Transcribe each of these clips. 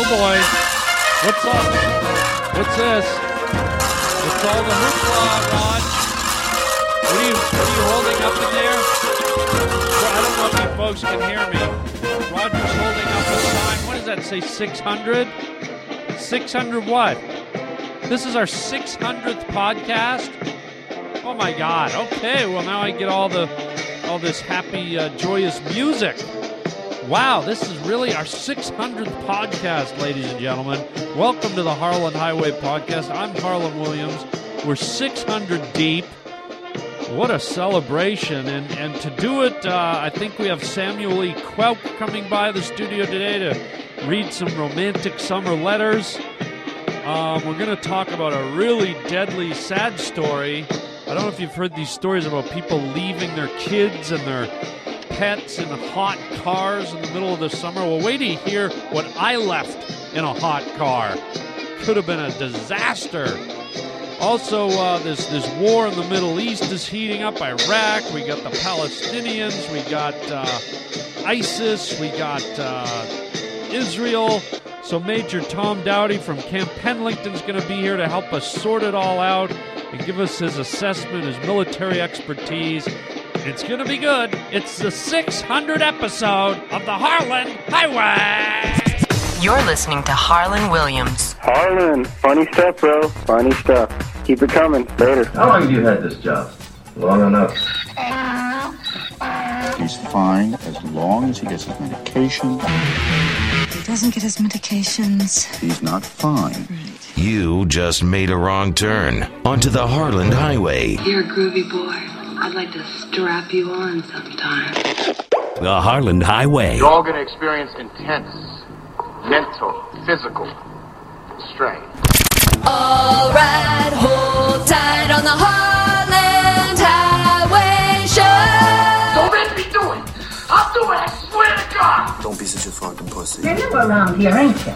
Oh boy. What's up? What's this? It's all the hoopla, Raj? What are you, what are you holding up in there? I don't know if you folks can hear me. Roger's holding up a sign. What does that say? 600? 600 what? This is our 600th podcast. Oh my God. Okay. Well, now I get all the all this happy, uh, joyous music. Wow, this is really our 600th podcast, ladies and gentlemen. Welcome to the Harland Highway Podcast. I'm Harland Williams. We're 600 deep. What a celebration. And, and to do it, uh, I think we have Samuel E. Quoke coming by the studio today to read some romantic summer letters. Um, we're going to talk about a really deadly, sad story. I don't know if you've heard these stories about people leaving their kids and their pets in hot cars in the middle of the summer. Well, wait you hear what I left in a hot car. Could have been a disaster. Also, uh, this this war in the Middle East is heating up. Iraq, we got the Palestinians, we got uh, ISIS, we got uh, Israel. So Major Tom Dowdy from Camp Pendleton is going to be here to help us sort it all out and give us his assessment, his military expertise. It's going to be good. It's the 600 episode of the Harland Highway. You're listening to Harland Williams. Harland, funny stuff, bro. Funny stuff. Keep it coming. Later. How long have you had this job? Long enough. He's fine as long as he gets his medication. He doesn't get his medications. He's not fine. You just made a wrong turn onto the Harland Highway. You're a groovy boy. I'd like to strap you on sometime. The Harland Highway. You're all going to experience intense mental, physical strain. All right, hold tight on the Harland Highway Show. Don't make me do it. I'll do it. I swear to God. Don't be such a fucking pussy. You're never around here, ain't you?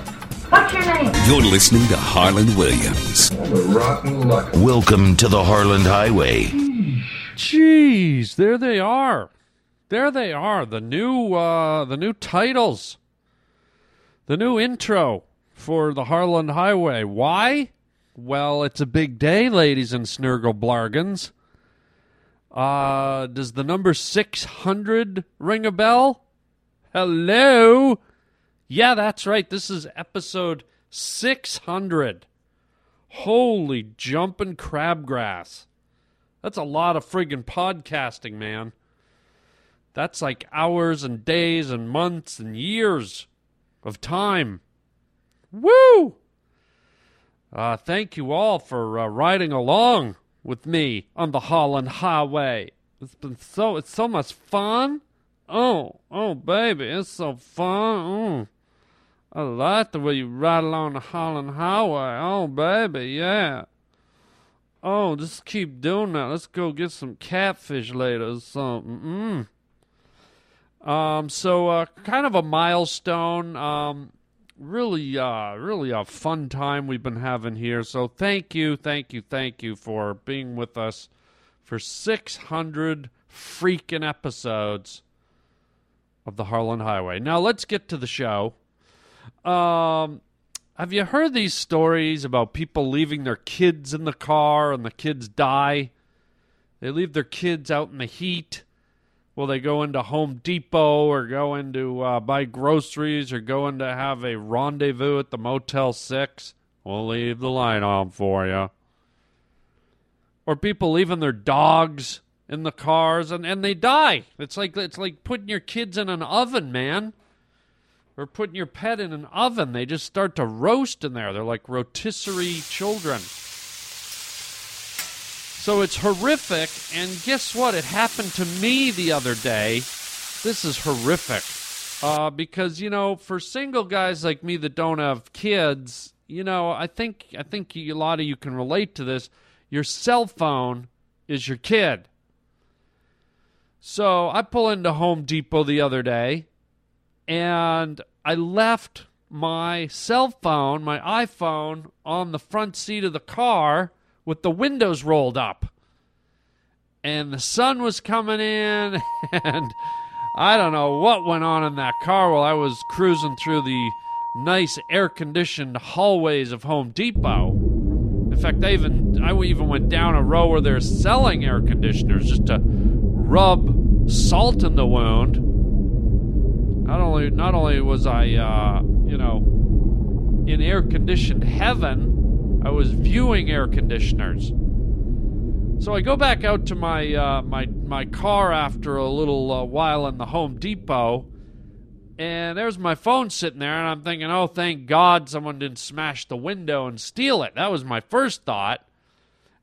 What's your name? You're listening to Harland Williams. rotten luck. Welcome to the Harland Highway. Jeez, there they are. There they are. The new uh the new titles. The new intro for the Harland Highway. Why? Well, it's a big day, ladies and snurgle blargans. Uh does the number 600 ring a bell? Hello? Yeah, that's right. This is episode 600. Holy jumping crabgrass. That's a lot of friggin' podcasting, man. That's like hours and days and months and years of time. Woo! Uh, thank you all for uh, riding along with me on the Harland Highway. It's been so it's so much fun. Oh, oh, baby, it's so fun. Mm. I like the way you ride along the Harland Highway. Oh, baby, yeah. Oh, just keep doing that. Let's go get some catfish later or something. Mm. Um, so uh, kind of a milestone. Um, really, uh, really a fun time we've been having here. So thank you, thank you, thank you for being with us for 600 freaking episodes of the Harland Highway. Now let's get to the show. Um, have you heard these stories about people leaving their kids in the car and the kids die? They leave their kids out in the heat. Well, they go into Home Depot or go into uh, buy groceries or go in to have a rendezvous at the Motel 6. We'll leave the light on for you. Or people leaving their dogs in the cars and, and they die. It's like it's like putting your kids in an oven, man or putting your pet in an oven. They just start to roast in there. They're like rotisserie children. So it's horrific. And guess what? It happened to me the other day. This is horrific. Uh, because you know, for single guys like me that don't have kids, you know, I think I think a lot of you can relate to this. Your cell phone is your kid. So I pull into Home Depot the other day and I left my cell phone, my iPhone, on the front seat of the car with the windows rolled up. And the sun was coming in, and I don't know what went on in that car while I was cruising through the nice air conditioned hallways of Home Depot. In fact, I even I even went down a row where they're selling air conditioners just to rub salt in the wound. Not only not only was I uh, you know in air conditioned heaven, I was viewing air conditioners. So I go back out to my uh, my my car after a little uh, while in the Home Depot, and there's my phone sitting there, and I'm thinking, oh, thank God someone didn't smash the window and steal it. That was my first thought.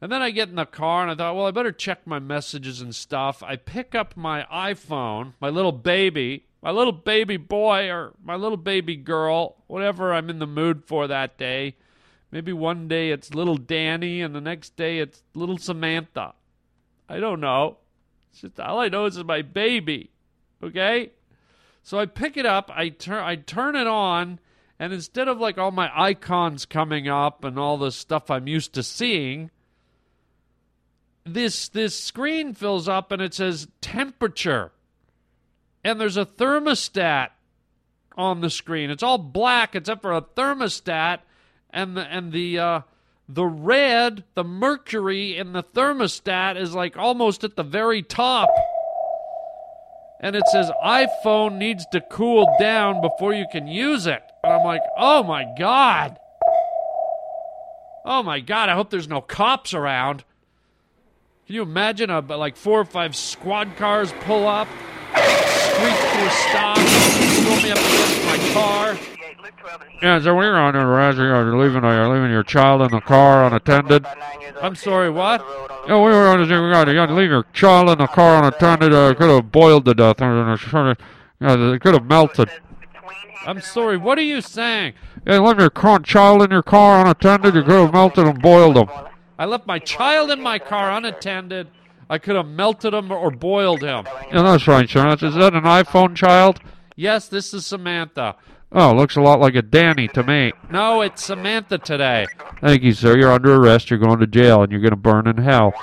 And then I get in the car and I thought, well, I better check my messages and stuff. I pick up my iPhone, my little baby, my little baby boy, or my little baby girl, whatever I'm in the mood for that day. Maybe one day it's little Danny and the next day it's little Samantha. I don't know. It's just all I know is it's my baby. Okay? So I pick it up, I turn I turn it on, and instead of like all my icons coming up and all the stuff I'm used to seeing, this this screen fills up and it says temperature. And there's a thermostat on the screen. It's all black except for a thermostat and the and the uh the red, the mercury in the thermostat is like almost at the very top. And it says iPhone needs to cool down before you can use it. And I'm like, "Oh my god." Oh my god, I hope there's no cops around. Can you imagine a like four or five squad cars pull up, to stop, pull me up against my car? Yeah, so we're on the road. You're leaving, you're leaving your child in the car unattended. I'm sorry, what? Yeah, we were on the we got to leave your child in the car unattended. Uh, could have boiled to death. Uh, uh, yeah, it could have melted. I'm sorry, what are you saying? Yeah, leave your child in your car unattended. You could have melted and boiled him. I left my child in my car unattended. I could have melted him or boiled him. Yeah, that's right, sir. Is that an iPhone child? Yes, this is Samantha. Oh, looks a lot like a Danny to me. No, it's Samantha today. Thank you, sir. You're under arrest. You're going to jail, and you're going to burn in hell.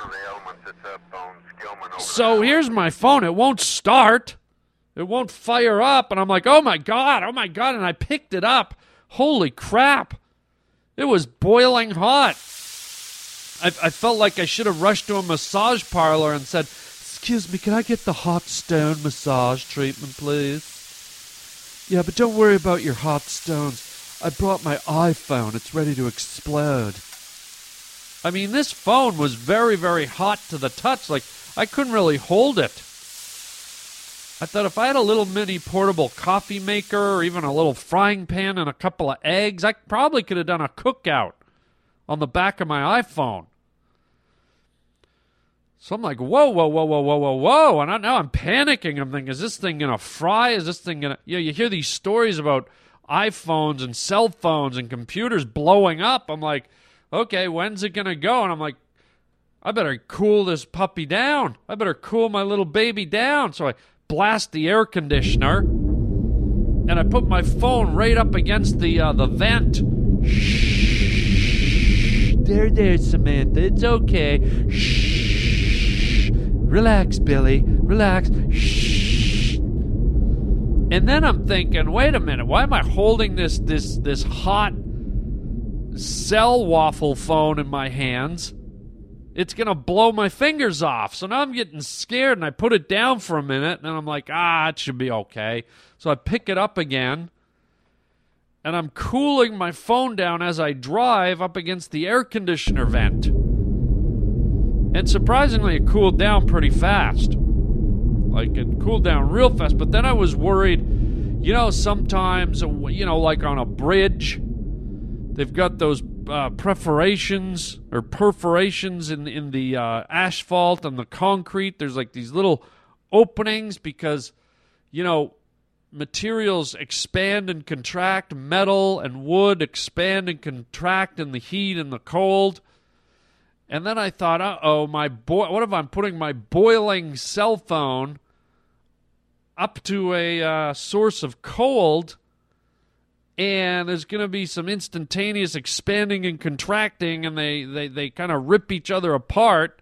So here's my phone. It won't start. It won't fire up. And I'm like, oh my God, oh my God. And I picked it up. Holy crap. It was boiling hot. I, I felt like I should have rushed to a massage parlor and said, Excuse me, can I get the hot stone massage treatment, please? Yeah, but don't worry about your hot stones. I brought my iPhone. It's ready to explode. I mean, this phone was very, very hot to the touch. Like, I couldn't really hold it. I thought if I had a little mini portable coffee maker or even a little frying pan and a couple of eggs, I probably could have done a cookout on the back of my iPhone. So I'm like, whoa, whoa, whoa, whoa, whoa, whoa, whoa. And I, now I'm panicking. I'm thinking, is this thing going to fry? Is this thing going to. You know, you hear these stories about iPhones and cell phones and computers blowing up. I'm like, okay, when's it going to go? And I'm like, I better cool this puppy down. I better cool my little baby down. So I blast the air conditioner and I put my phone right up against the uh, the vent. Shh. There, there, Samantha. It's okay. Shh. Relax, Billy. Relax. Shh. And then I'm thinking, wait a minute. Why am I holding this this this hot cell waffle phone in my hands? It's to blow my fingers off. So now I'm getting scared and I put it down for a minute and I'm like, ah, it should be okay. So I pick it up again and I'm cooling my phone down as I drive up against the air conditioner vent. And surprisingly, it cooled down pretty fast. Like it cooled down real fast. But then I was worried, you know, sometimes, you know, like on a bridge, they've got those uh, perforations or perforations in in the uh, asphalt and the concrete. There's like these little openings because you know materials expand and contract. Metal and wood expand and contract in the heat and the cold. And then I thought, uh oh, my boy, what if I'm putting my boiling cell phone up to a uh, source of cold? and there's going to be some instantaneous expanding and contracting and they, they, they kind of rip each other apart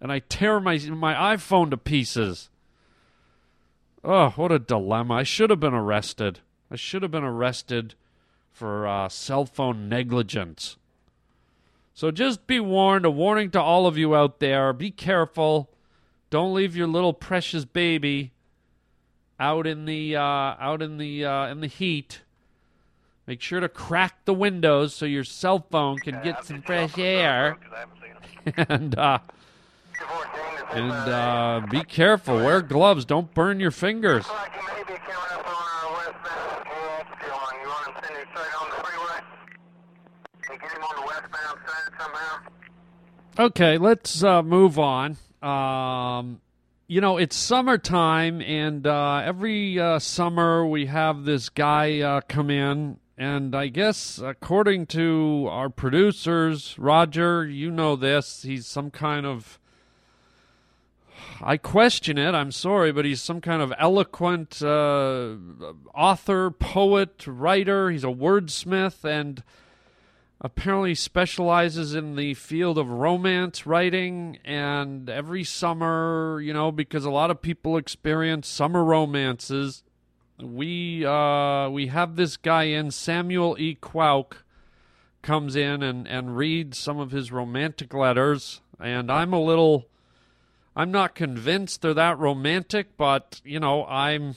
and i tear my, my iphone to pieces oh what a dilemma i should have been arrested i should have been arrested for uh, cell phone negligence. So just be warned, a warning to all of you out there. Be careful. Don't leave your little precious baby out in the uh, out in the uh, in the heat. Make sure to crack the windows so your cell phone can get some fresh air. and uh, and uh, be careful. Wear gloves. Don't burn your fingers. Okay, let's uh, move on. Um, you know, it's summertime, and uh, every uh, summer we have this guy uh, come in. And I guess, according to our producers, Roger, you know this, he's some kind of. I question it, I'm sorry, but he's some kind of eloquent uh, author, poet, writer. He's a wordsmith, and apparently specializes in the field of romance writing and every summer you know because a lot of people experience summer romances we uh we have this guy in samuel e quoke comes in and and reads some of his romantic letters and i'm a little i'm not convinced they're that romantic but you know i'm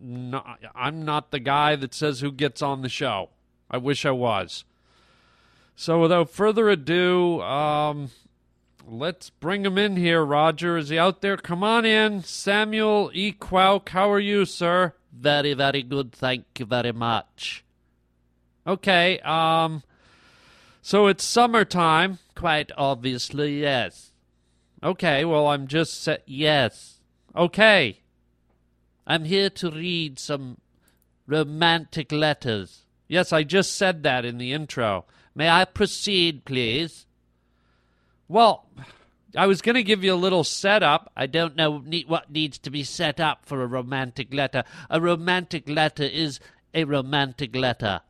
not i'm not the guy that says who gets on the show i wish i was so without further ado, um, let's bring him in here. Roger, is he out there? Come on in. Samuel E. Quoke, how are you, sir? Very, very good. Thank you very much. Okay, um, so it's summertime. Quite obviously, yes. Okay, well, I'm just sa- yes. Okay. I'm here to read some romantic letters. Yes, I just said that in the intro. May I proceed, please? Well, I was going to give you a little setup. I don't know what needs to be set up for a romantic letter. A romantic letter is a romantic letter.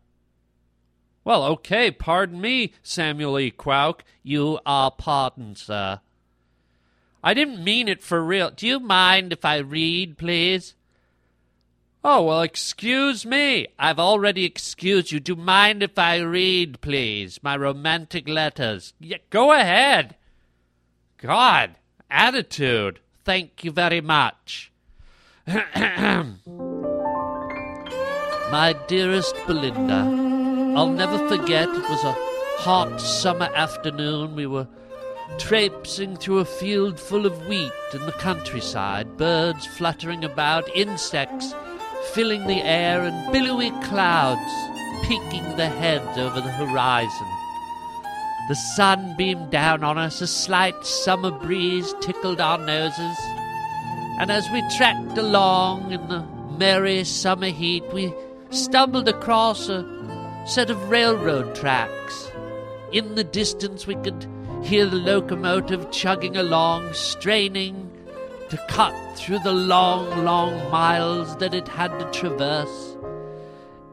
Well, okay, pardon me, Samuel E. Quoke. You are pardoned, sir. I didn't mean it for real. Do you mind if I read, please? Oh, well, excuse me. I've already excused you. Do you mind if I read, please, my romantic letters? Yeah, go ahead. God, attitude. Thank you very much. my dearest Belinda, I'll never forget it was a hot summer afternoon. We were traipsing through a field full of wheat in the countryside, birds fluttering about, insects filling the air and billowy clouds peeking their heads over the horizon. The sun beamed down on us, a slight summer breeze tickled our noses, and as we trekked along in the merry summer heat, we stumbled across a set of railroad tracks. In the distance, we could hear the locomotive chugging along, straining to cut through the long, long miles that it had to traverse.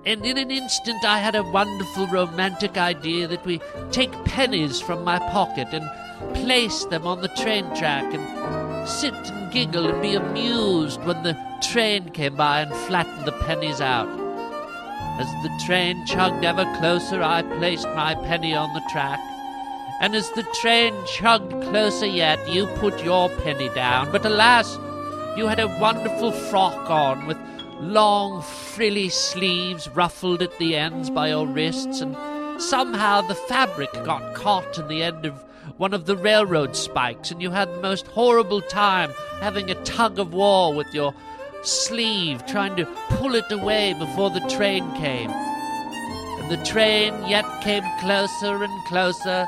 And in an instant, I had a wonderful romantic idea that we take pennies from my pocket and place them on the train track and sit and giggle and be amused when the train came by and flattened the pennies out. As the train chugged ever closer, I placed my penny on the track and as the train chugged closer yet, you put your penny down. But alas, you had a wonderful frock on with long, frilly sleeves ruffled at the ends by your wrists, and somehow the fabric got caught in the end of one of the railroad spikes, and you had the most horrible time having a tug of war with your sleeve, trying to pull it away before the train came. And the train yet came closer and closer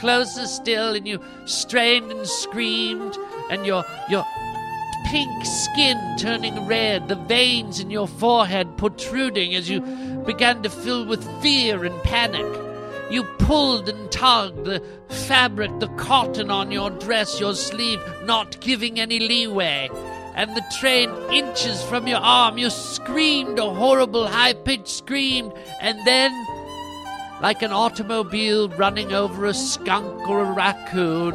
closer still, and you strained and screamed, and your your pink skin turning red, the veins in your forehead protruding as you began to fill with fear and panic. You pulled and tugged the fabric, the cotton on your dress, your sleeve, not giving any leeway. And the train inches from your arm. You screamed a horrible high pitched scream, and then like an automobile running over a skunk or a raccoon.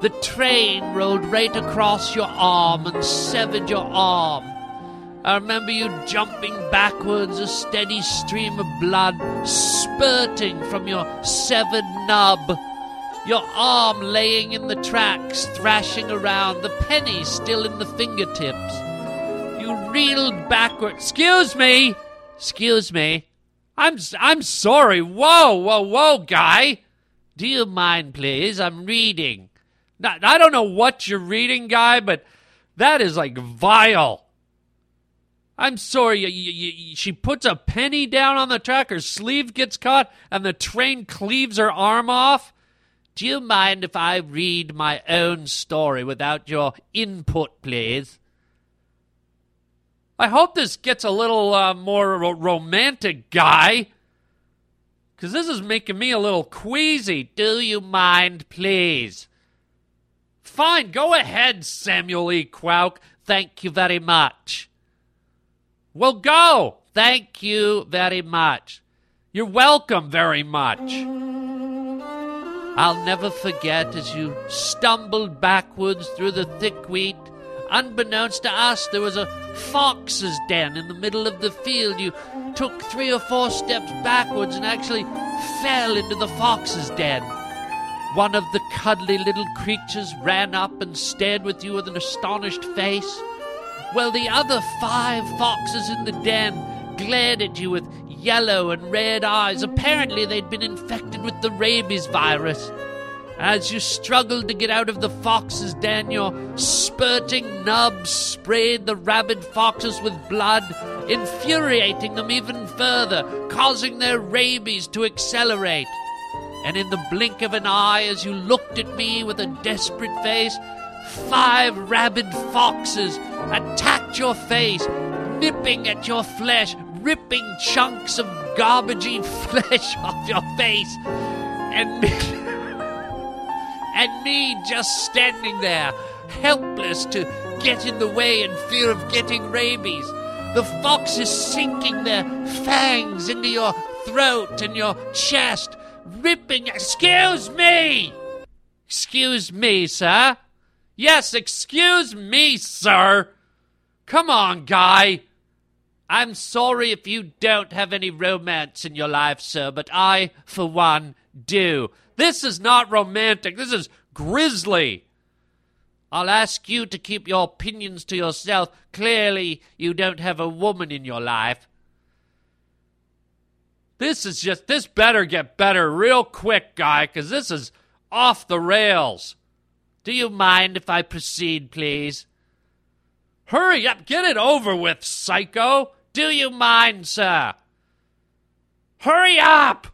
The train rolled right across your arm and severed your arm. I remember you jumping backwards, a steady stream of blood spurting from your severed nub. Your arm laying in the tracks, thrashing around, the penny still in the fingertips. You reeled backward. Excuse me! Excuse me. I'm, I'm sorry. Whoa, whoa, whoa, guy. Do you mind, please? I'm reading. Not, I don't know what you're reading, guy, but that is like vile. I'm sorry. You, you, you, she puts a penny down on the track, her sleeve gets caught, and the train cleaves her arm off. Do you mind if I read my own story without your input, please? I hope this gets a little uh, more ro- romantic, guy. Because this is making me a little queasy. Do you mind, please? Fine, go ahead, Samuel E. Quoke. Thank you very much. Well, go. Thank you very much. You're welcome very much. I'll never forget as you stumbled backwards through the thick wheat. Unbeknownst to us, there was a fox's den in the middle of the field. You took three or four steps backwards and actually fell into the fox's den. One of the cuddly little creatures ran up and stared with you with an astonished face. Well, the other five foxes in the den glared at you with yellow and red eyes. Apparently, they'd been infected with the rabies virus. As you struggled to get out of the fox's den, your spurting nubs sprayed the rabid foxes with blood, infuriating them even further, causing their rabies to accelerate. And in the blink of an eye, as you looked at me with a desperate face, five rabid foxes attacked your face, nipping at your flesh, ripping chunks of garbagey flesh off your face, and and me just standing there, helpless to get in the way in fear of getting rabies. The foxes sinking their fangs into your throat and your chest, ripping. Excuse me! Excuse me, sir. Yes, excuse me, sir. Come on, guy. I'm sorry if you don't have any romance in your life, sir, but I, for one, do. This is not romantic. This is grisly. I'll ask you to keep your opinions to yourself. Clearly, you don't have a woman in your life. This is just, this better get better real quick, guy, because this is off the rails. Do you mind if I proceed, please? Hurry up, get it over with, psycho. Do you mind, sir? Hurry up!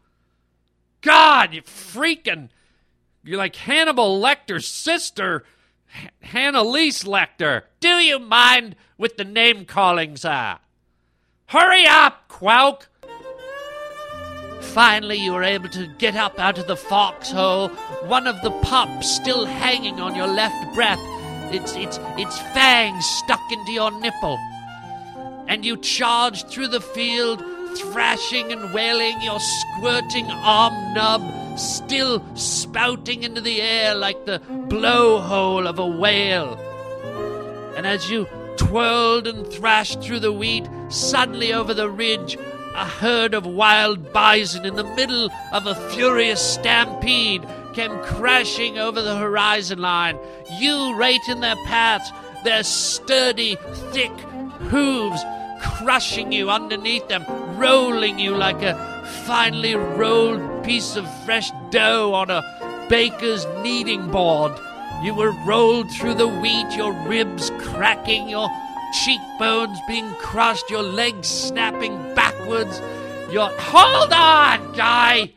God, you freaking. You're like Hannibal Lecter's sister, H- Hannah Lise Lecter. Do you mind with the name calling, sir? Hurry up, Quoke! Finally, you were able to get up out of the foxhole, one of the pups still hanging on your left breast, its, its, its fangs stuck into your nipple. And you charged through the field, thrashing and wailing, your squirting arm nub still spouting into the air like the blowhole of a whale. And as you twirled and thrashed through the wheat, suddenly over the ridge, a herd of wild bison in the middle of a furious stampede came crashing over the horizon line. You right in their path, their sturdy, thick hooves crushing you underneath them, rolling you like a finely rolled piece of fresh dough on a baker's kneading board. You were rolled through the wheat, your ribs cracking, your cheekbones being crushed, your legs snapping backwards. Your hold on, guy.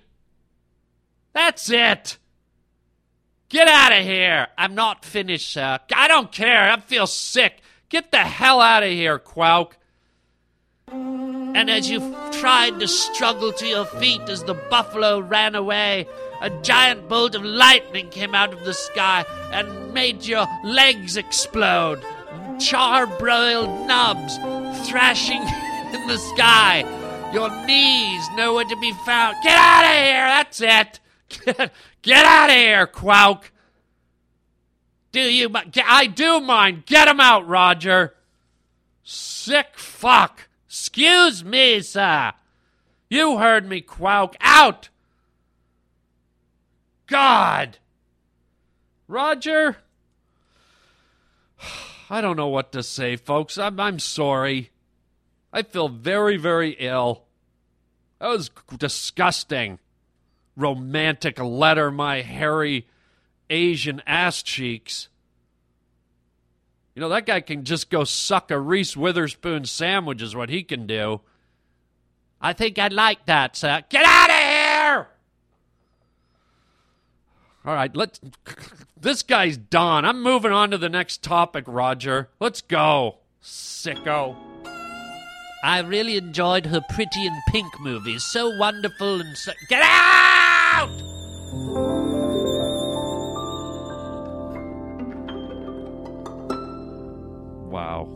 That's it. Get out of here. I'm not finished, sir. I don't care. I feel sick. Get the hell out of here, Quoke. And as you tried to struggle to your feet as the buffalo ran away, a giant bolt of lightning came out of the sky and made your legs explode. Char-broiled nubs thrashing in the sky. Your knees nowhere to be found. Get out of here! That's it. Get, out of here, Quoke. Do you? I do mind. Get him out, Roger. Sick fuck! Excuse me, sir. You heard me quack out! God! Roger? I don't know what to say, folks. I'm, I'm sorry. I feel very, very ill. That was disgusting. Romantic letter, my hairy Asian ass cheeks. You know, that guy can just go suck a Reese Witherspoon sandwich, is what he can do. I think I'd like that, sir. Get out of here! All right, let's. This guy's done. I'm moving on to the next topic, Roger. Let's go, sicko. I really enjoyed her Pretty in Pink movies. So wonderful and so. Get out! Wow.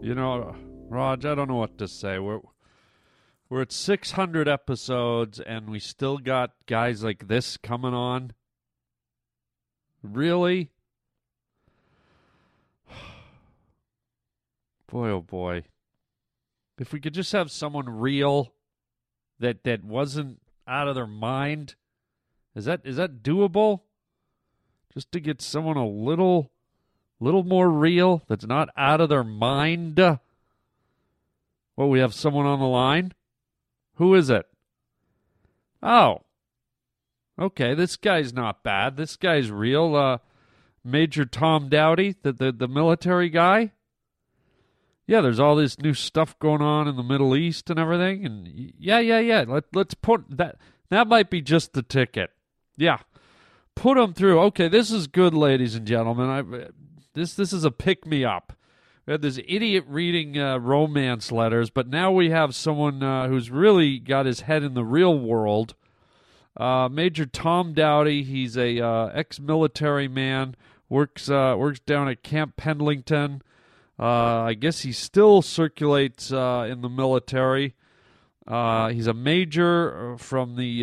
You know, Raj, I don't know what to say. We're we're at 600 episodes and we still got guys like this coming on. Really? Boy oh boy. If we could just have someone real that that wasn't out of their mind. Is that is that doable? Just to get someone a little little more real that's not out of their mind. Well, we have someone on the line. Who is it? Oh. Okay, this guy's not bad. This guy's real. Uh, Major Tom Dowdy, the, the the military guy. Yeah, there's all this new stuff going on in the Middle East and everything, and yeah, yeah, yeah. Let let's put that. That might be just the ticket. Yeah, put them through. Okay, this is good, ladies and gentlemen. I this this is a pick me up. We had this idiot reading uh, romance letters, but now we have someone uh, who's really got his head in the real world. Uh, Major Tom Dowdy, he's a uh, ex-military man, works uh, works down at Camp Pendleton. Uh, I guess he still circulates in the military. he's a major from the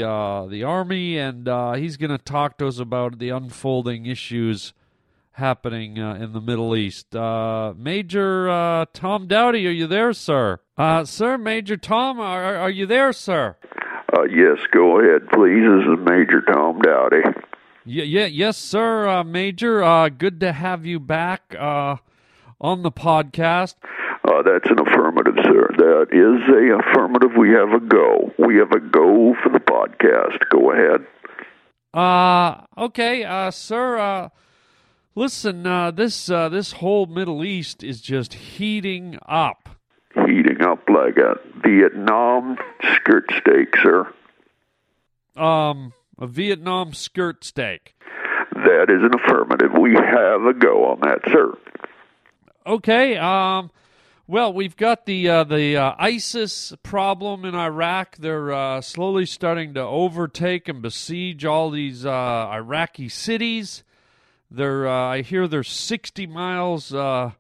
the army, and he's going to talk to us about the unfolding issues happening uh, in the Middle East. Uh, Major uh, Tom Dowdy, are you there, sir? Uh, sir, Major Tom, are, are you there, sir? Uh, yes, go ahead, please. This is Major Tom Dowdy. Yeah, yeah, yes, sir, uh, Major. good to have you back on the podcast. that's an affirmative, sir. That is a affirmative. We have a go. We have a go for the podcast. Go ahead. Uh, okay, uh, sir, uh, Listen, uh, this uh, this whole Middle East is just heating up. Heating up like a Vietnam skirt steak, sir. Um, a Vietnam skirt steak. That is an affirmative. We have a go on that, sir. Okay. Um. Well, we've got the uh, the uh, ISIS problem in Iraq. They're uh, slowly starting to overtake and besiege all these uh, Iraqi cities. They're, uh, I hear they're 60 miles uh,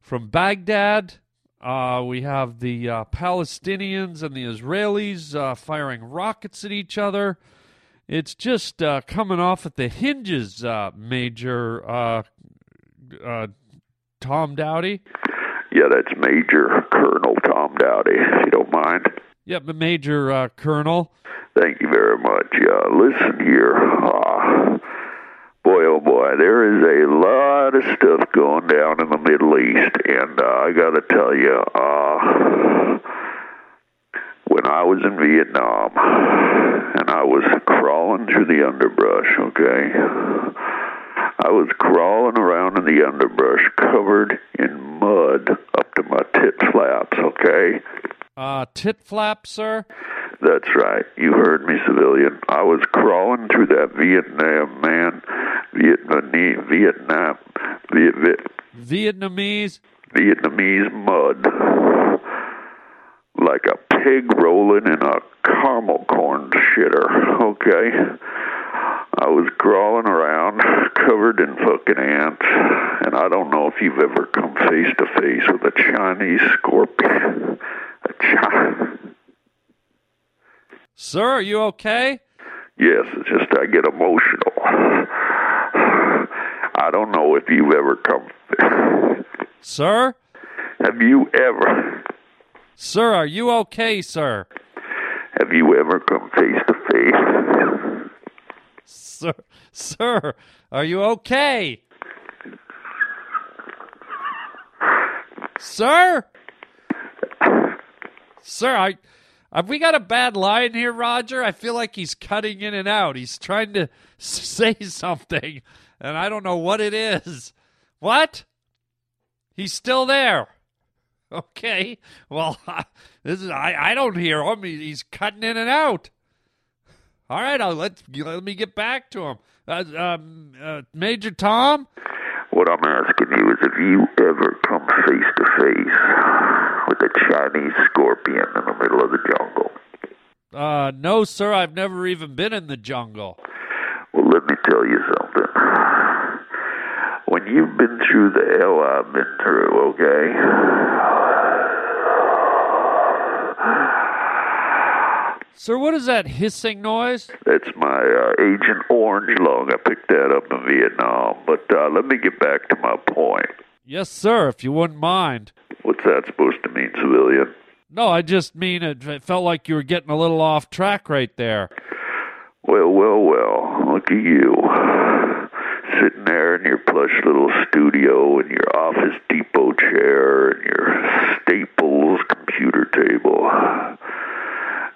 from Baghdad. Uh, we have the uh, Palestinians and the Israelis uh, firing rockets at each other. It's just uh, coming off at the hinges, Major Tom Dowdy. Yeah, that's Major Colonel Tom Dowdy, if you don't mind. Yep, yeah, Major Colonel. Thank you very much. Listen here. Boy, oh boy, there is a lot of stuff going down in the Middle East, and uh, I got to tell you, uh, when I was in Vietnam and I was crawling through the underbrush, okay, I was crawling around in the underbrush covered in mud up to my tit flaps, okay? Uh, tit flaps, sir? That's right. You heard me, civilian. I was crawling through that Vietnam man, Vietnamese, Vietnam, Viet, Viet, Vietnamese, Vietnamese mud, like a pig rolling in a caramel corn shitter. Okay. I was crawling around, covered in fucking ants, and I don't know if you've ever come face to face with a Chinese scorpion. A Chinese Sir, are you okay? Yes, it's just I get emotional. I don't know if you've ever come. Sir? Have you ever, Sir, are you okay, sir? have you ever come face to face? Sir, sir, are you okay? Sir? Sir, I have we got a bad line here, Roger? I feel like he's cutting in and out. He's trying to say something, and I don't know what it is. What? He's still there. Okay. Well, this is I, I don't hear him. He- He's cutting in and out. All right, I'll let let me get back to him. Uh, um, uh, Major Tom. What I'm asking you is if you ever come face to face with a Chinese scorpion in the middle of the jungle. Uh, no, sir. I've never even been in the jungle. Well, let me tell you something. When you've been through the hell I've been through, okay? Sir, what is that hissing noise? That's my uh, Agent Orange lung. I picked that up in Vietnam. But uh, let me get back to my point. Yes, sir. If you wouldn't mind. What's that supposed to mean, civilian? No, I just mean it, it felt like you were getting a little off track right there. Well, well, well, look at you. Sitting there in your plush little studio in your Office Depot chair and your Staples computer table.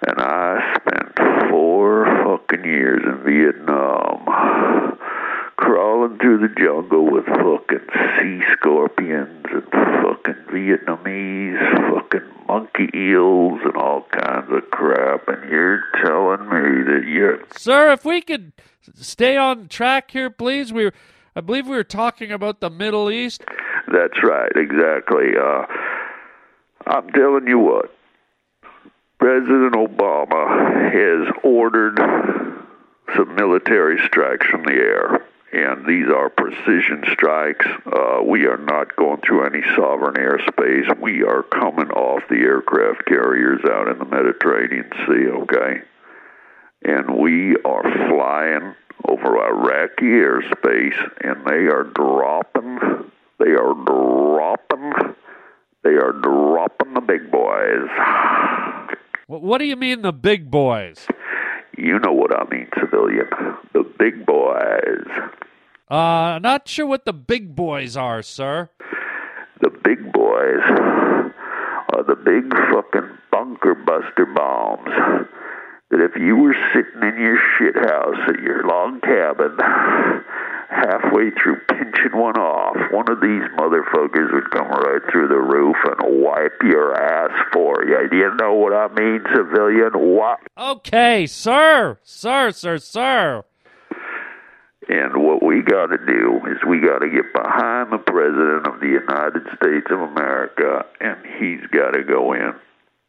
And I spent four fucking years in Vietnam crawling through the jungle with fucking sea scorpions and fucking Vietnamese fucking monkey eels and all kinds of crap. And you're telling me that you're. Sir, if we could stay on track here, please. We, were, I believe we were talking about the Middle East. That's right, exactly. Uh, I'm telling you what. President Obama has ordered some military strikes from the air and these are precision strikes. Uh, we are not going through any sovereign airspace. We are coming off the aircraft carriers out in the Mediterranean Sea, okay? And we are flying over Iraqi airspace, and they are dropping, they are dropping, they are dropping the big boys. What, do you mean, the big boys? You know what I mean, civilian. The big boys. Uh, not sure what the big boys are, sir. The big boys are the big fucking bunker buster bombs that if you were sitting in your shit house at your log cabin halfway through pinching one off, one of these motherfuckers would come right through the roof and wipe your ass for you. Do you know what I mean, civilian? What? Okay, sir, sir, sir, sir. And what we got to do is we got to get behind the President of the United States of America, and he's got to go in.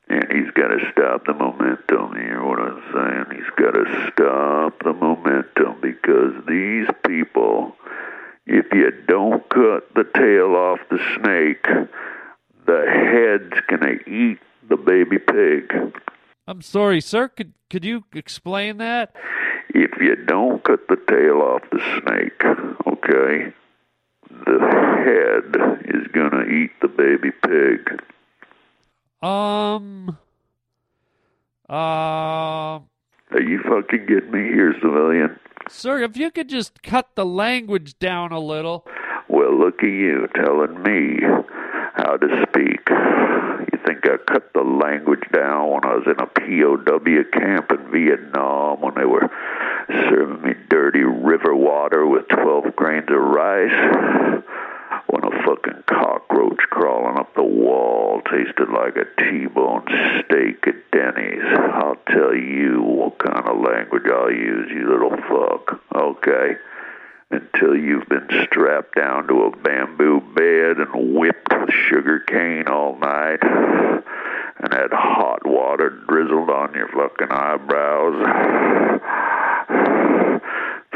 And he's got to stop the momentum. You hear what I'm saying? He's got to stop the momentum because these people, if you don't cut the tail off the snake, the head's going to eat the baby pig. I'm sorry, sir. Could could you explain that? If you don't cut the tail off the snake, okay, the head is going to eat the baby pig. Um. Uh. Are you fucking getting me here, civilian? Sir, if you could just cut the language down a little. Well, look at you telling me how to speak. You think I cut the language down when I was in a POW camp in Vietnam when they were serving me dirty river water with 12 grains of rice? When a fucking cockroach crawling up the wall tasted like a T-bone steak at Denny's. I'll tell you what kind of language I'll use, you little fuck. Okay? Until you've been strapped down to a bamboo bed and whipped with sugar cane all night and had hot water drizzled on your fucking eyebrows.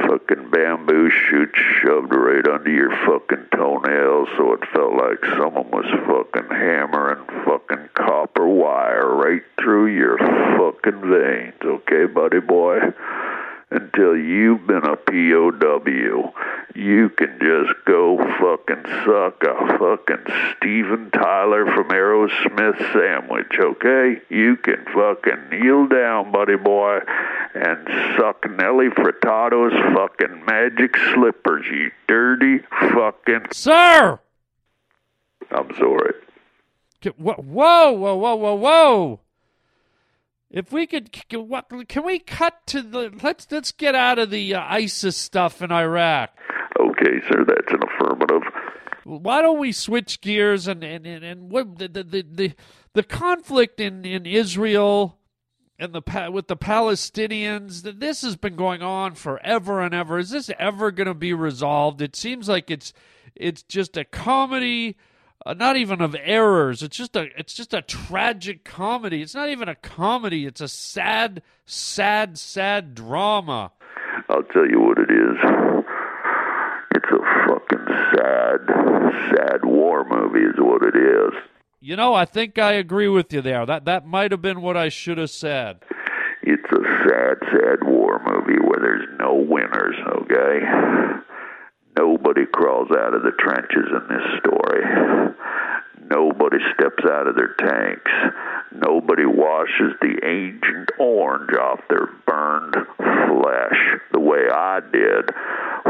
Fucking bamboo shoots shoved right under your fucking toenails so it felt like someone was fucking hammering fucking copper wire right through your fucking veins, okay, buddy boy? Until you've been a POW. You can just go fucking suck a fucking Steven Tyler from Aerosmith sandwich, okay? You can fucking kneel down, buddy boy, and suck Nelly Furtado's fucking magic slippers, you dirty fucking. Sir! I'm sorry. Whoa, whoa, whoa, whoa, whoa! If we could, can, we cut to the? Let's let's get out of the uh, ISIS stuff in Iraq. Okay, sir, that's an affirmative. Why don't we switch gears and and and, and what the, the the the the conflict in in Israel and the with the Palestinians? This has been going on forever and ever. Is this ever going to be resolved? It seems like it's it's just a comedy uh, not even of errors. It's just a it's just a tragic comedy. It's not even a comedy. It's a sad, sad, sad drama. I'll tell you what it is. It's a fucking sad, sad war movie, is what it is. You know, I think I agree with you there. That that might have been what I should have said. It's a sad, sad war movie where there's no winners, okay? Nobody crawls out of the trenches in this story. Nobody steps out of their tanks. Nobody washes the Agent Orange off their burned flesh the way I did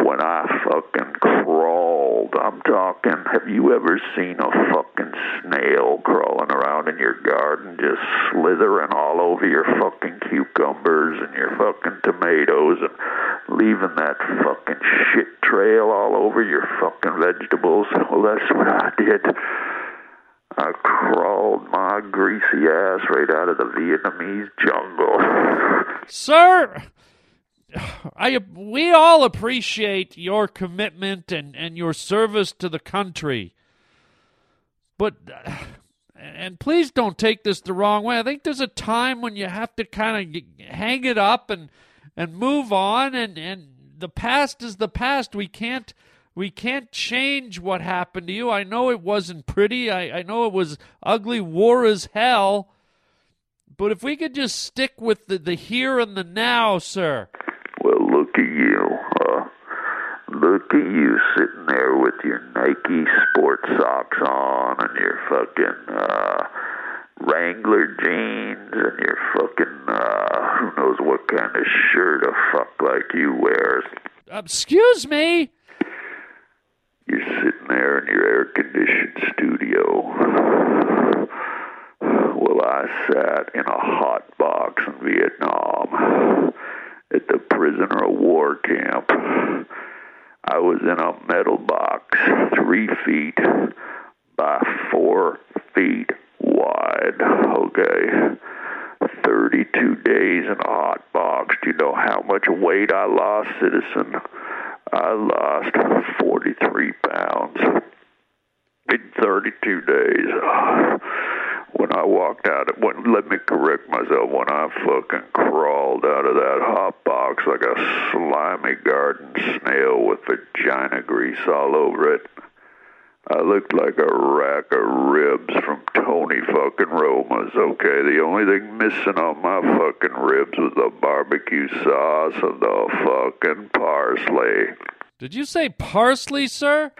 when I fucking crawled. I'm talking, have you ever seen a fucking snail crawling around in your garden just slithering all over your fucking cucumbers and your fucking tomatoes and leaving that fucking shit trail all over your fucking vegetables? Well, that's what I did. I crawled my greasy ass right out of the Vietnamese jungle. Sir, I we all appreciate your commitment and, and your service to the country. But and please don't take this the wrong way. I think there's a time when you have to kind of hang it up and and move on and and the past is the past. We can't we can't change what happened to you. I know it wasn't pretty. I, I know it was ugly war as hell. But if we could just stick with the, the here and the now, sir. Well, look at you, huh? Look at you sitting there with your Nike sport socks on and your fucking uh, Wrangler jeans and your fucking uh, who knows what kind of shirt a fuck like you wears. Excuse me. There in your air conditioned studio. Well, I sat in a hot box in Vietnam at the prisoner of war camp. I was in a metal box, three feet by four feet wide. Okay. 32 days in a hot box. Do you know how much weight I lost, citizen? I lost 43 pounds in 32 days. When I walked out, when, let me correct myself. When I fucking crawled out of that hot box like a slimy garden snail with vagina grease all over it, I looked like a rack of ribs from Tony fucking Roma's, okay? The only thing missing on my fucking ribs was the barbecue sauce and the fucking parsley. Did you say parsley, sir?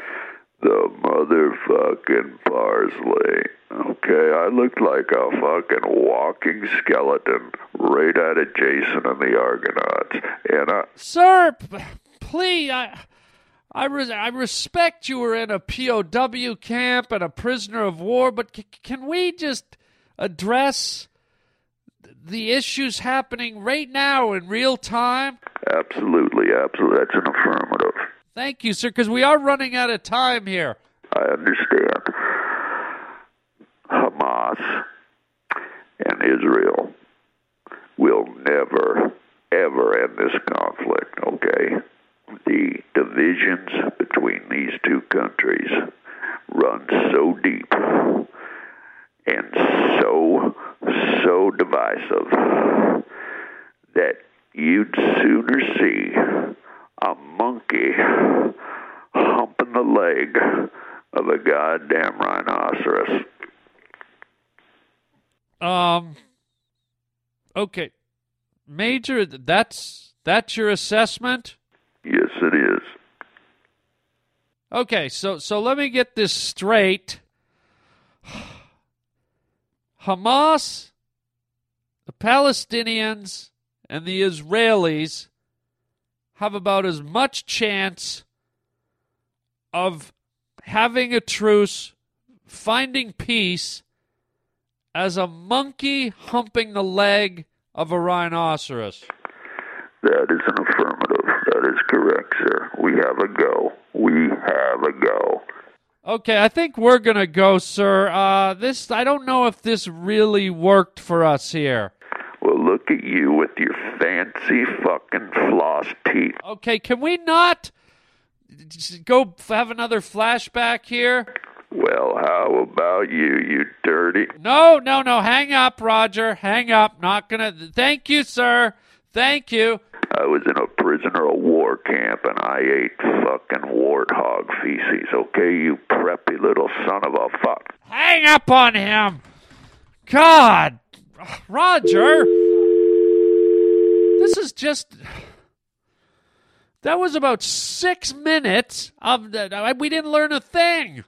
The motherfucking parsley. Okay, I looked like a fucking walking skeleton right out of Jason and the Argonauts. And I. Sir, p- please, I. I, res- I respect you were in a POW camp and a prisoner of war, but c- can we just address the issues happening right now in real time? Absolutely, absolutely. That's an affirmative. Thank you, sir, because we are running out of time here. I understand. Hamas and Israel will never, ever end this conflict, okay? The divisions between these two countries run so deep and so, so divisive that you'd sooner see a monkey humping the leg of a goddamn rhinoceros. Um. Okay, Major, that's That's your assessment? It is. Okay, so so let me get this straight. Hamas, the Palestinians, and the Israelis have about as much chance of having a truce, finding peace, as a monkey humping the leg of a rhinoceros. That is an affirmative. That is correct, sir. We have a go. We have a go. Okay, I think we're gonna go, sir. Uh, this I don't know if this really worked for us here. Well, look at you with your fancy fucking floss teeth. Okay, can we not go have another flashback here? Well, how about you, you dirty? No, no, no. Hang up, Roger. Hang up. Not gonna. Thank you, sir. Thank you. I was in a prisoner of war camp and I ate fucking warthog feces, okay, you preppy little son of a fuck. Hang up on him. God, Roger. This is just. That was about six minutes of the. We didn't learn a thing.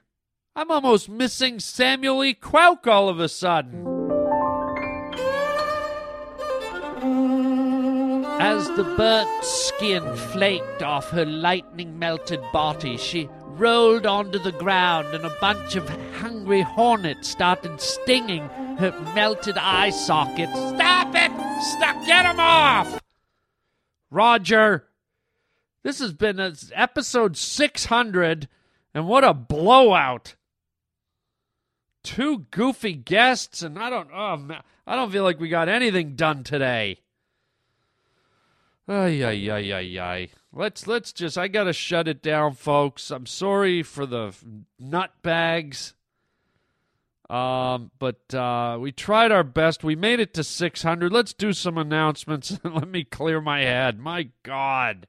I'm almost missing Samuel E. Quoke all of a sudden. As the burnt skin flaked off her lightning melted body, she rolled onto the ground and a bunch of hungry hornets started stinging her melted eye sockets. Stop it! Stop! Get him off! Roger, this has been episode 600, and what a blowout! Two goofy guests, and I don't. Oh, man, I don't feel like we got anything done today. Ay ay ay ay ay. Let's let's just. I gotta shut it down, folks. I'm sorry for the nut bags. Um, but uh, we tried our best. We made it to 600. Let's do some announcements. Let me clear my head. My God.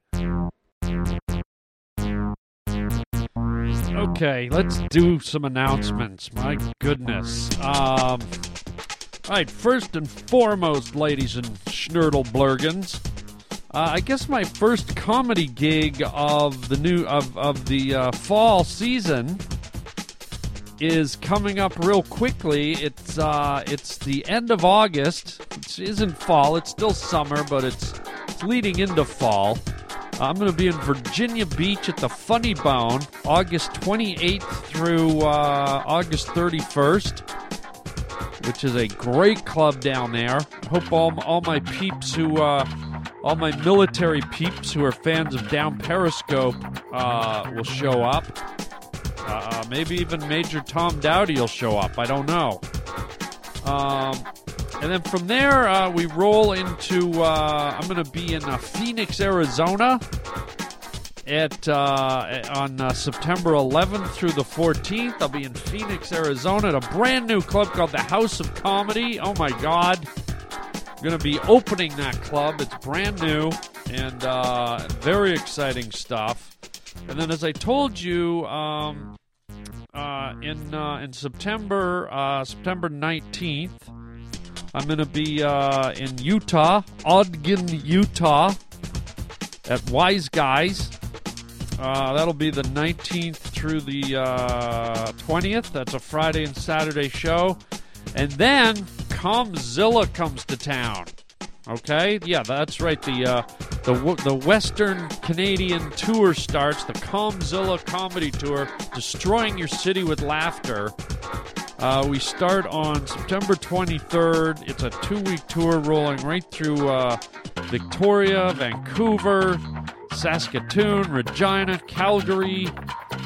Okay, let's do some announcements. My goodness. Um, all right, first and foremost, ladies and schnurtleblurgans, uh, I guess my first comedy gig of the new of of the uh, fall season is coming up real quickly. It's uh, it's the end of August. It isn't fall. It's still summer, but it's, it's leading into fall. I'm going to be in Virginia Beach at the Funny Bone, August 28th through uh, August 31st, which is a great club down there. Hope all all my peeps who. Uh, all my military peeps who are fans of Down Periscope uh, will show up. Uh, maybe even Major Tom Dowdy will show up. I don't know. Um, and then from there, uh, we roll into. Uh, I'm going to be in uh, Phoenix, Arizona, at uh, on September 11th through the 14th. I'll be in Phoenix, Arizona, at a brand new club called the House of Comedy. Oh my God! Going to be opening that club. It's brand new and uh, very exciting stuff. And then, as I told you, um, uh, in uh, in September uh, September nineteenth, I'm going to be uh, in Utah, Ogden, Utah, at Wise Guys. Uh, that'll be the 19th through the 20th. That's a Friday and Saturday show. And then Comzilla comes to town. Okay, yeah, that's right. The uh, the the Western Canadian tour starts. The Comzilla Comedy Tour, destroying your city with laughter. Uh, we start on September 23rd. It's a two-week tour rolling right through uh, Victoria, Vancouver, Saskatoon, Regina, Calgary,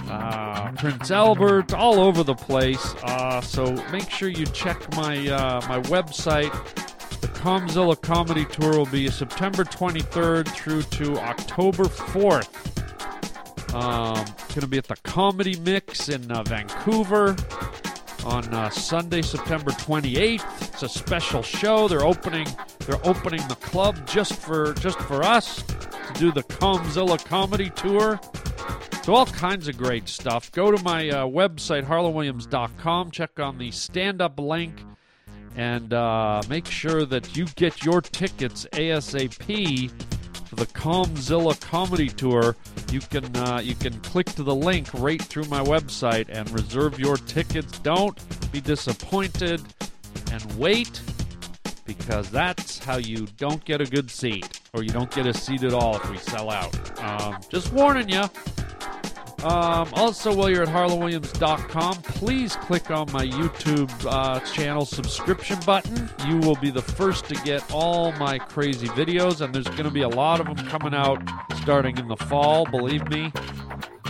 uh, Prince Albert, all over the place. Uh, so make sure you check my uh, my website. The Comzilla Comedy Tour will be September 23rd through to October 4th. Um, going to be at the Comedy Mix in uh, Vancouver on uh, Sunday, September 28th. It's a special show. They're opening they're opening the club just for just for us to do the Comzilla Comedy Tour. So all kinds of great stuff. Go to my uh, website harlandwilliams.com. Check on the stand-up link and uh, make sure that you get your tickets ASAP for the Comzilla Comedy Tour, you can uh, you can click to the link right through my website and reserve your tickets. Don't be disappointed and wait because that's how you don't get a good seat or you don't get a seat at all if we sell out. Um, just warning you. Um, also, while you're at harlandwilliams.com, please click on my YouTube uh, channel subscription button. You will be the first to get all my crazy videos, and there's going to be a lot of them coming out starting in the fall, believe me.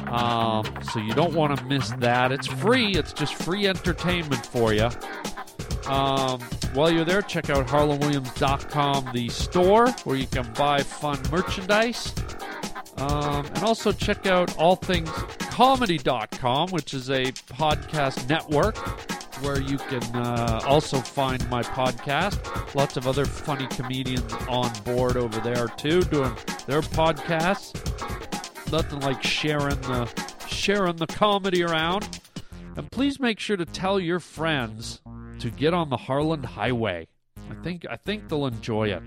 Um, so you don't want to miss that. It's free, it's just free entertainment for you. Um, while you're there, check out harlandwilliams.com, the store where you can buy fun merchandise. Um, and also check out allthingscomedy.com, which is a podcast network where you can uh, also find my podcast. Lots of other funny comedians on board over there too, doing their podcasts. Nothing like sharing the sharing the comedy around. And please make sure to tell your friends to get on the Harland Highway. I think I think they'll enjoy it.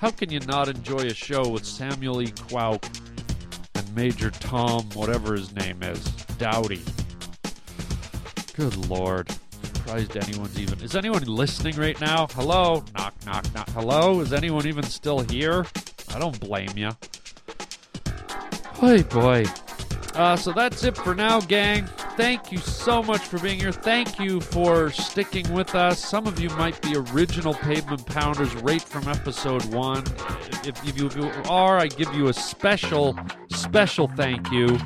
How can you not enjoy a show with Samuel E. Quoke Major Tom, whatever his name is, Dowdy? Good lord. Surprised anyone's even. Is anyone listening right now? Hello? Knock, knock, knock. Hello? Is anyone even still here? I don't blame you. Hey, boy. Uh, so that's it for now, gang. Thank you so much for being here. Thank you for sticking with us. Some of you might be original pavement pounders right from episode one. If, if you are, I give you a special, special thank you.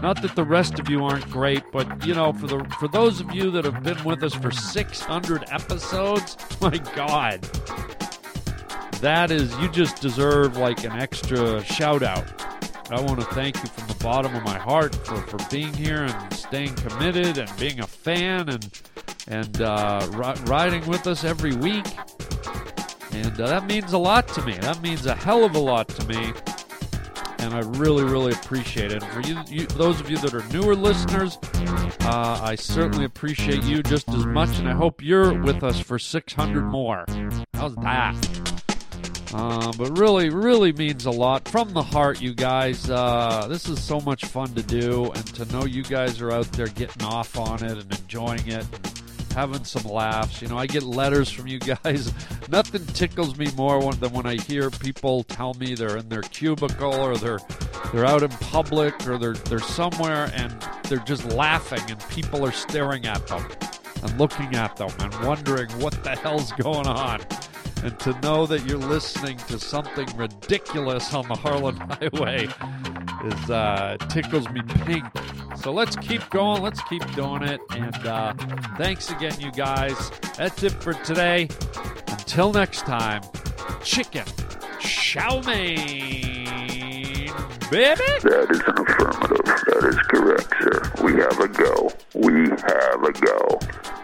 Not that the rest of you aren't great, but you know, for the for those of you that have been with us for 600 episodes, my God, that is you just deserve like an extra shout out. I want to thank you from the bottom of my heart for, for being here and staying committed and being a fan and and uh, ri- riding with us every week. And uh, that means a lot to me. That means a hell of a lot to me. And I really, really appreciate it. And for you, you those of you that are newer listeners, uh, I certainly appreciate you just as much. And I hope you're with us for 600 more. How's that? Uh, but really, really means a lot from the heart, you guys. Uh, this is so much fun to do, and to know you guys are out there getting off on it and enjoying it and having some laughs. You know, I get letters from you guys. Nothing tickles me more than when I hear people tell me they're in their cubicle or they're they're out in public or they're they're somewhere and they're just laughing and people are staring at them and looking at them and wondering what the hell's going on and to know that you're listening to something ridiculous on the Harland Highway is uh, tickles me pink. So let's keep going. Let's keep doing it. And uh, thanks again, you guys. That's it for today. Until next time, chicken chow mein, baby. That is an affirmative. That is correct, sir. We have a go. We have a go.